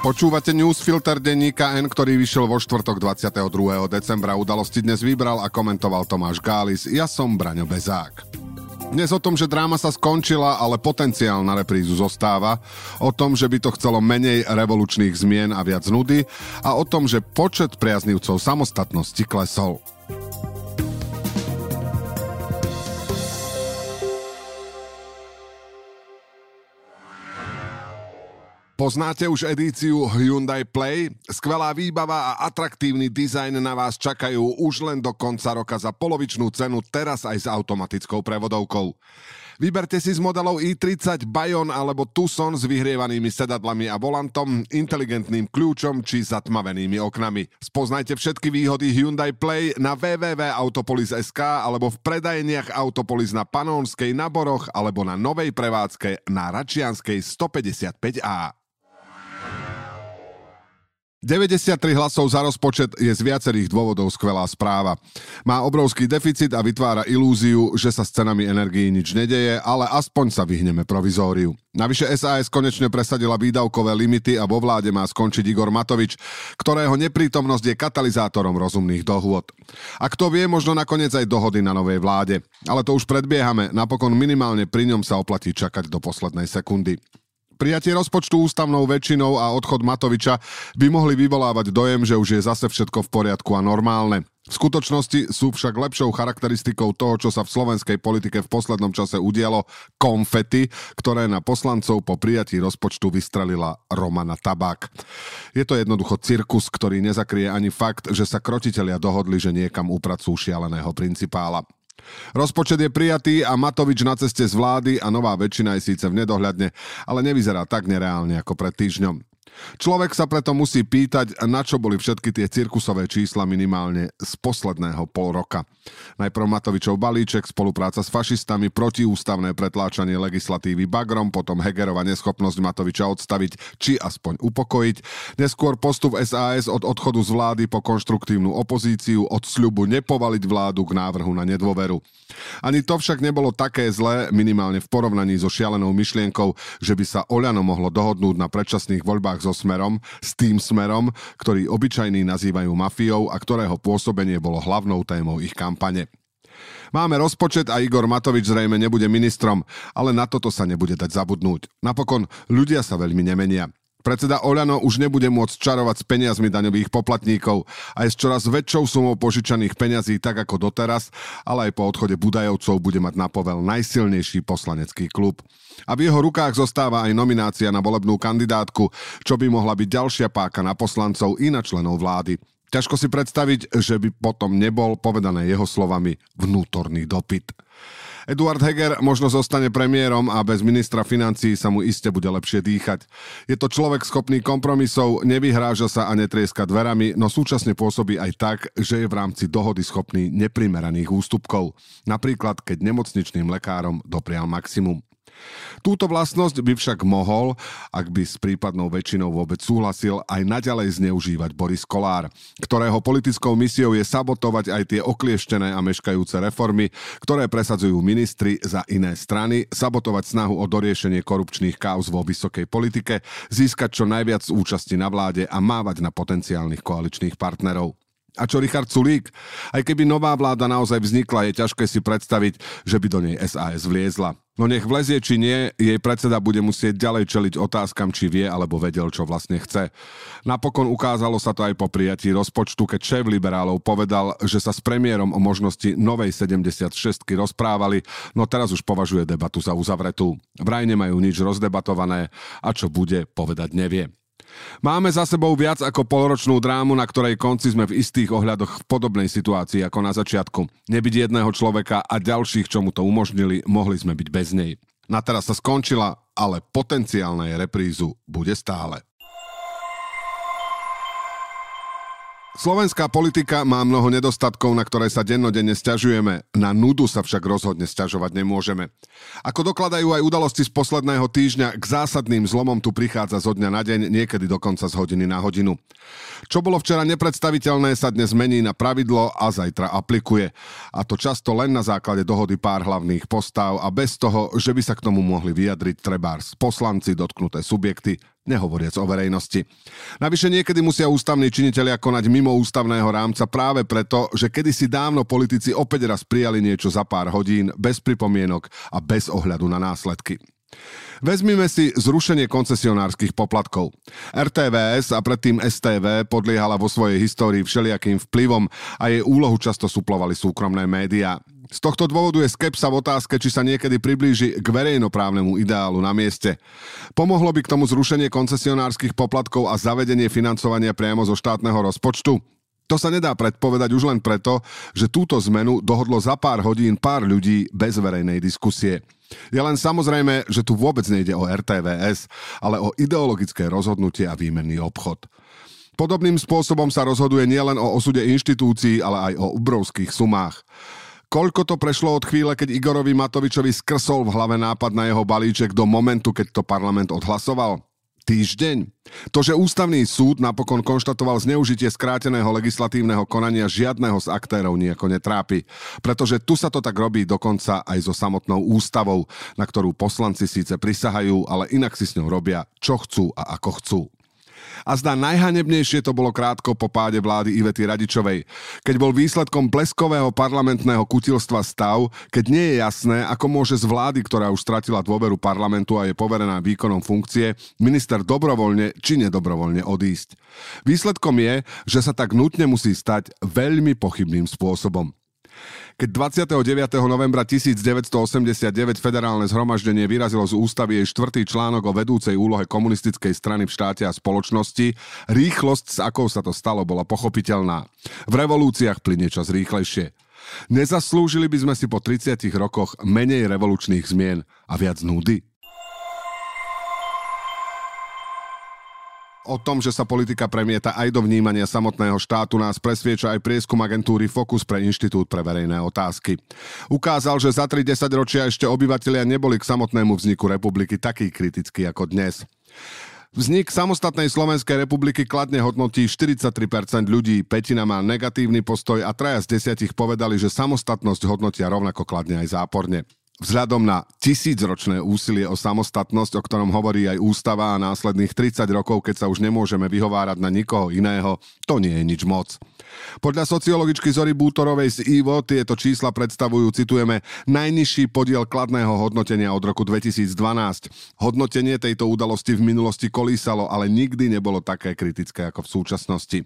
Počúvate newsfilter denníka N, ktorý vyšiel vo štvrtok 22. decembra. Udalosti dnes vybral a komentoval Tomáš Gális. Ja som Braňo Bezák. Dnes o tom, že dráma sa skončila, ale potenciál na reprízu zostáva. O tom, že by to chcelo menej revolučných zmien a viac nudy. A o tom, že počet priaznivcov samostatnosti klesol. Poznáte už edíciu Hyundai Play? Skvelá výbava a atraktívny dizajn na vás čakajú už len do konca roka za polovičnú cenu, teraz aj s automatickou prevodovkou. Vyberte si z modelov i30 Bayon alebo Tucson s vyhrievanými sedadlami a volantom, inteligentným kľúčom či zatmavenými oknami. Spoznajte všetky výhody Hyundai Play na www.autopolis.sk alebo v predajeniach Autopolis na Panónskej, na Boroch alebo na novej prevádzke na Račianskej 155A. 93 hlasov za rozpočet je z viacerých dôvodov skvelá správa. Má obrovský deficit a vytvára ilúziu, že sa s cenami energií nič nedeje, ale aspoň sa vyhneme provizóriu. Navyše SAS konečne presadila výdavkové limity a vo vláde má skončiť Igor Matovič, ktorého neprítomnosť je katalizátorom rozumných dohôd. A kto vie, možno nakoniec aj dohody na novej vláde. Ale to už predbiehame, napokon minimálne pri ňom sa oplatí čakať do poslednej sekundy. Prijatie rozpočtu ústavnou väčšinou a odchod Matoviča by mohli vyvolávať dojem, že už je zase všetko v poriadku a normálne. V skutočnosti sú však lepšou charakteristikou toho, čo sa v slovenskej politike v poslednom čase udialo, konfety, ktoré na poslancov po prijatí rozpočtu vystrelila Romana Tabák. Je to jednoducho cirkus, ktorý nezakrie ani fakt, že sa krotitelia dohodli, že niekam upracujú šialeného principála. Rozpočet je prijatý a Matovič na ceste z vlády a nová väčšina je síce v nedohľadne, ale nevyzerá tak nereálne ako pred týždňom. Človek sa preto musí pýtať, na čo boli všetky tie cirkusové čísla minimálne z posledného pol roka. Najprv Matovičov balíček, spolupráca s fašistami, protiústavné pretláčanie legislatívy bagrom, potom Hegerova neschopnosť Matoviča odstaviť či aspoň upokojiť, neskôr postup SAS od odchodu z vlády po konštruktívnu opozíciu, od sľubu nepovaliť vládu k návrhu na nedôveru. Ani to však nebolo také zlé, minimálne v porovnaní so šialenou myšlienkou, že by sa Oľano mohlo dohodnúť na predčasných voľbách so Smerom, s tým Smerom, ktorý obyčajní nazývajú mafiou a ktorého pôsobenie bolo hlavnou témou ich kampane. Máme rozpočet a Igor Matovič zrejme nebude ministrom, ale na toto sa nebude dať zabudnúť. Napokon ľudia sa veľmi nemenia. Predseda Oľano už nebude môcť čarovať s peniazmi daňových poplatníkov aj s čoraz väčšou sumou požičaných peňazí tak ako doteraz, ale aj po odchode Budajovcov bude mať na povel najsilnejší poslanecký klub. A v jeho rukách zostáva aj nominácia na volebnú kandidátku, čo by mohla byť ďalšia páka na poslancov i na členov vlády. Ťažko si predstaviť, že by potom nebol, povedané jeho slovami, vnútorný dopyt. Eduard Heger možno zostane premiérom a bez ministra financí sa mu iste bude lepšie dýchať. Je to človek schopný kompromisov, nevyhráža sa a netrieska dverami, no súčasne pôsobí aj tak, že je v rámci dohody schopný neprimeraných ústupkov. Napríklad, keď nemocničným lekárom doprial maximum. Túto vlastnosť by však mohol, ak by s prípadnou väčšinou vôbec súhlasil, aj naďalej zneužívať Boris Kolár, ktorého politickou misiou je sabotovať aj tie oklieštené a meškajúce reformy, ktoré presadzujú ministri za iné strany, sabotovať snahu o doriešenie korupčných káuz vo vysokej politike, získať čo najviac účasti na vláde a mávať na potenciálnych koaličných partnerov. A čo Richard Sulík? Aj keby nová vláda naozaj vznikla, je ťažké si predstaviť, že by do nej SAS vliezla. No nech vlezie či nie, jej predseda bude musieť ďalej čeliť otázkam, či vie alebo vedel, čo vlastne chce. Napokon ukázalo sa to aj po prijatí rozpočtu, keď šéf liberálov povedal, že sa s premiérom o možnosti novej 76 rozprávali, no teraz už považuje debatu za uzavretú. Vraj nemajú nič rozdebatované a čo bude, povedať nevie. Máme za sebou viac ako polročnú drámu, na ktorej konci sme v istých ohľadoch v podobnej situácii ako na začiatku. Nebyť jedného človeka a ďalších, čo mu to umožnili, mohli sme byť bez nej. Na teraz sa skončila, ale potenciálnej reprízu bude stále. Slovenská politika má mnoho nedostatkov, na ktoré sa dennodenne stiažujeme. Na nudu sa však rozhodne stiažovať nemôžeme. Ako dokladajú aj udalosti z posledného týždňa, k zásadným zlomom tu prichádza zo dňa na deň, niekedy dokonca z hodiny na hodinu. Čo bolo včera nepredstaviteľné, sa dnes mení na pravidlo a zajtra aplikuje. A to často len na základe dohody pár hlavných postav a bez toho, že by sa k tomu mohli vyjadriť trebárs poslanci, dotknuté subjekty, nehovoriac o verejnosti. Navyše niekedy musia ústavní činitelia konať mimo ústavného rámca práve preto, že kedysi dávno politici opäť raz prijali niečo za pár hodín bez pripomienok a bez ohľadu na následky. Vezmime si zrušenie koncesionárskych poplatkov. RTVS a predtým STV podliehala vo svojej histórii všelijakým vplyvom a jej úlohu často suplovali súkromné médiá. Z tohto dôvodu je skepsa v otázke, či sa niekedy priblíži k verejnoprávnemu ideálu na mieste. Pomohlo by k tomu zrušenie koncesionárskych poplatkov a zavedenie financovania priamo zo štátneho rozpočtu? To sa nedá predpovedať už len preto, že túto zmenu dohodlo za pár hodín pár ľudí bez verejnej diskusie. Je len samozrejme, že tu vôbec nejde o RTVS, ale o ideologické rozhodnutie a výmenný obchod. Podobným spôsobom sa rozhoduje nielen o osude inštitúcií, ale aj o obrovských sumách. Koľko to prešlo od chvíle, keď Igorovi Matovičovi skrsol v hlave nápad na jeho balíček do momentu, keď to parlament odhlasoval? týždeň. To, že ústavný súd napokon konštatoval zneužitie skráteného legislatívneho konania žiadneho z aktérov nejako netrápi, pretože tu sa to tak robí dokonca aj so samotnou ústavou, na ktorú poslanci síce prisahajú, ale inak si s ňou robia, čo chcú a ako chcú. A zdá najhanebnejšie to bolo krátko po páde vlády Ivety Radičovej, keď bol výsledkom bleskového parlamentného kutilstva stav, keď nie je jasné, ako môže z vlády, ktorá už stratila dôveru parlamentu a je poverená výkonom funkcie, minister dobrovoľne či nedobrovoľne odísť. Výsledkom je, že sa tak nutne musí stať veľmi pochybným spôsobom. Keď 29. novembra 1989 federálne zhromaždenie vyrazilo z ústavy jej štvrtý článok o vedúcej úlohe komunistickej strany v štáte a spoločnosti, rýchlosť, s akou sa to stalo, bola pochopiteľná. V revolúciách plynie čas rýchlejšie. Nezaslúžili by sme si po 30 rokoch menej revolučných zmien a viac núdy? O tom, že sa politika premieta aj do vnímania samotného štátu, nás presvieča aj prieskum agentúry Focus pre Inštitút pre verejné otázky. Ukázal, že za 30 ročia ešte obyvatelia neboli k samotnému vzniku republiky taký kritickí ako dnes. Vznik samostatnej Slovenskej republiky kladne hodnotí 43% ľudí, petina má negatívny postoj a traja z desiatich povedali, že samostatnosť hodnotia rovnako kladne aj záporne. Vzhľadom na tisícročné úsilie o samostatnosť, o ktorom hovorí aj ústava a následných 30 rokov, keď sa už nemôžeme vyhovárať na nikoho iného, to nie je nič moc. Podľa sociologičky Zory Bútorovej z IVO tieto čísla predstavujú, citujeme, najnižší podiel kladného hodnotenia od roku 2012. Hodnotenie tejto udalosti v minulosti kolísalo, ale nikdy nebolo také kritické ako v súčasnosti.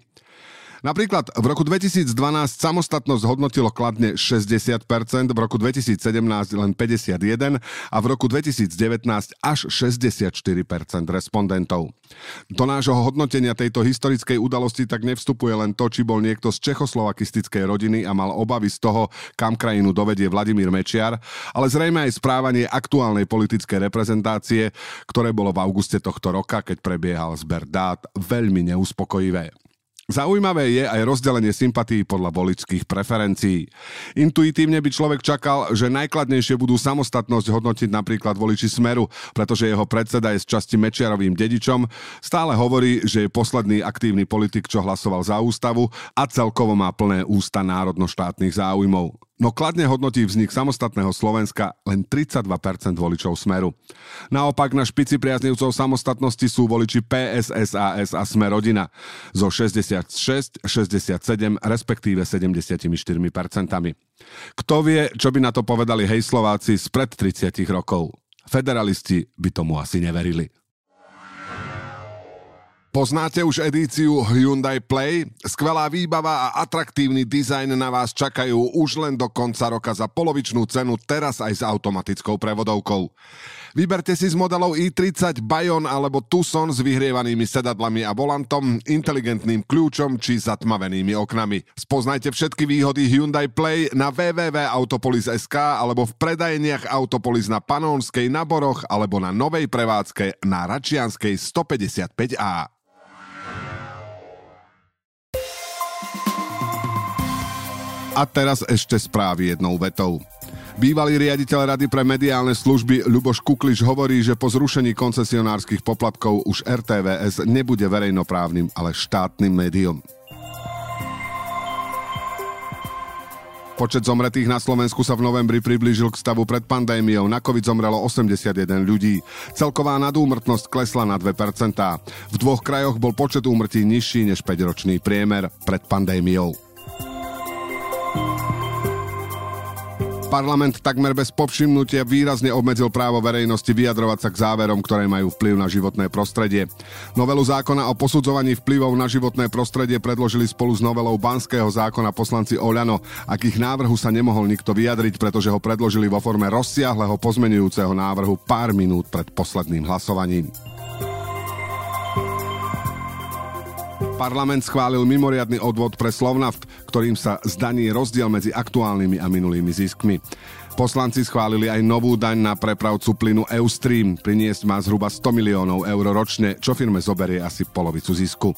Napríklad v roku 2012 samostatnosť hodnotilo kladne 60%, v roku 2017 len 51% a v roku 2019 až 64% respondentov. Do nášho hodnotenia tejto historickej udalosti tak nevstupuje len to, či bol niekto z čechoslovakistickej rodiny a mal obavy z toho, kam krajinu dovedie Vladimír Mečiar, ale zrejme aj správanie aktuálnej politickej reprezentácie, ktoré bolo v auguste tohto roka, keď prebiehal zber dát, veľmi neuspokojivé. Zaujímavé je aj rozdelenie sympatí podľa voličských preferencií. Intuitívne by človek čakal, že najkladnejšie budú samostatnosť hodnotiť napríklad voliči Smeru, pretože jeho predseda je z časti Mečiarovým dedičom, stále hovorí, že je posledný aktívny politik, čo hlasoval za ústavu a celkovo má plné ústa národnoštátnych záujmov. No kladne hodnotí vznik samostatného Slovenska len 32% voličov Smeru. Naopak na špici priaznivcov samostatnosti sú voliči PSSAS a Smer rodina zo 66, 67, respektíve 74%. Kto vie, čo by na to povedali hej Slováci spred 30 rokov? Federalisti by tomu asi neverili. Poznáte už edíciu Hyundai Play? Skvelá výbava a atraktívny dizajn na vás čakajú už len do konca roka za polovičnú cenu, teraz aj s automatickou prevodovkou. Vyberte si z modelov i30, Bayon alebo Tucson s vyhrievanými sedadlami a volantom, inteligentným kľúčom či zatmavenými oknami. Spoznajte všetky výhody Hyundai Play na www.autopolis.sk alebo v predajeniach Autopolis na Panónskej, na Boroch alebo na novej prevádzke na Račianskej 155A. A teraz ešte správy jednou vetou. Bývalý riaditeľ Rady pre mediálne služby Ľuboš Kukliš hovorí, že po zrušení koncesionárskych poplatkov už RTVS nebude verejnoprávnym, ale štátnym médium. Počet zomretých na Slovensku sa v novembri priblížil k stavu pred pandémiou. Na COVID zomrelo 81 ľudí. Celková nadúmrtnosť klesla na 2%. V dvoch krajoch bol počet úmrtí nižší než 5-ročný priemer pred pandémiou. Parlament takmer bez povšimnutia výrazne obmedzil právo verejnosti vyjadrovať sa k záverom, ktoré majú vplyv na životné prostredie. Novelu zákona o posudzovaní vplyvov na životné prostredie predložili spolu s novelou Banského zákona poslanci Oľano, a ich návrhu sa nemohol nikto vyjadriť, pretože ho predložili vo forme rozsiahleho pozmenujúceho návrhu pár minút pred posledným hlasovaním. Parlament schválil mimoriadny odvod pre Slovnaft, ktorým sa zdaní rozdiel medzi aktuálnymi a minulými ziskmi. Poslanci schválili aj novú daň na prepravcu plynu Eustream. Priniesť má zhruba 100 miliónov eur ročne, čo firme zoberie asi polovicu zisku.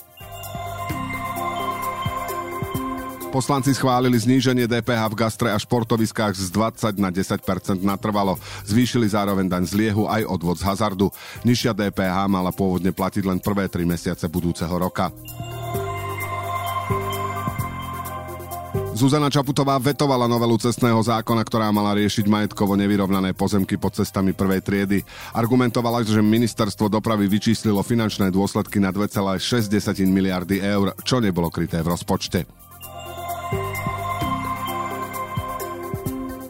Poslanci schválili zníženie DPH v gastre a športoviskách z 20 na 10% natrvalo. Zvýšili zároveň daň z liehu aj odvod z hazardu. Nižšia DPH mala pôvodne platiť len prvé 3 mesiace budúceho roka. Zuzana Čaputová vetovala novelu cestného zákona, ktorá mala riešiť majetkovo nevyrovnané pozemky pod cestami prvej triedy. Argumentovala, že ministerstvo dopravy vyčíslilo finančné dôsledky na 2,6 miliardy eur, čo nebolo kryté v rozpočte.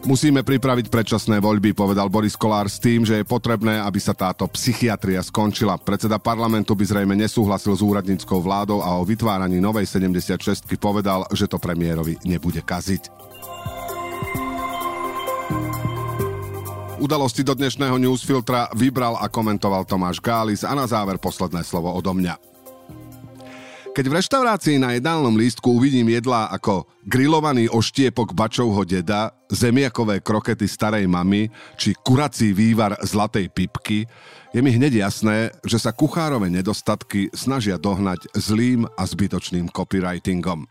Musíme pripraviť predčasné voľby, povedal Boris Kolár s tým, že je potrebné, aby sa táto psychiatria skončila. Predseda parlamentu by zrejme nesúhlasil s úradníckou vládou a o vytváraní novej 76 povedal, že to premiérovi nebude kaziť. Udalosti do dnešného newsfiltra vybral a komentoval Tomáš Gális a na záver posledné slovo odo mňa. Keď v reštaurácii na jedálnom lístku uvidím jedlá ako grillovaný oštiepok bačovho deda, zemiakové krokety starej mamy či kurací vývar zlatej pipky, je mi hneď jasné, že sa kuchárove nedostatky snažia dohnať zlým a zbytočným copywritingom.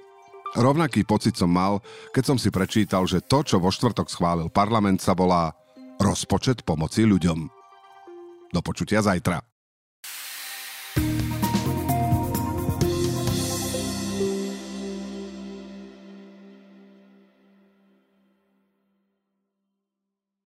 Rovnaký pocit som mal, keď som si prečítal, že to, čo vo štvrtok schválil parlament, sa volá rozpočet pomoci ľuďom. Do počutia zajtra.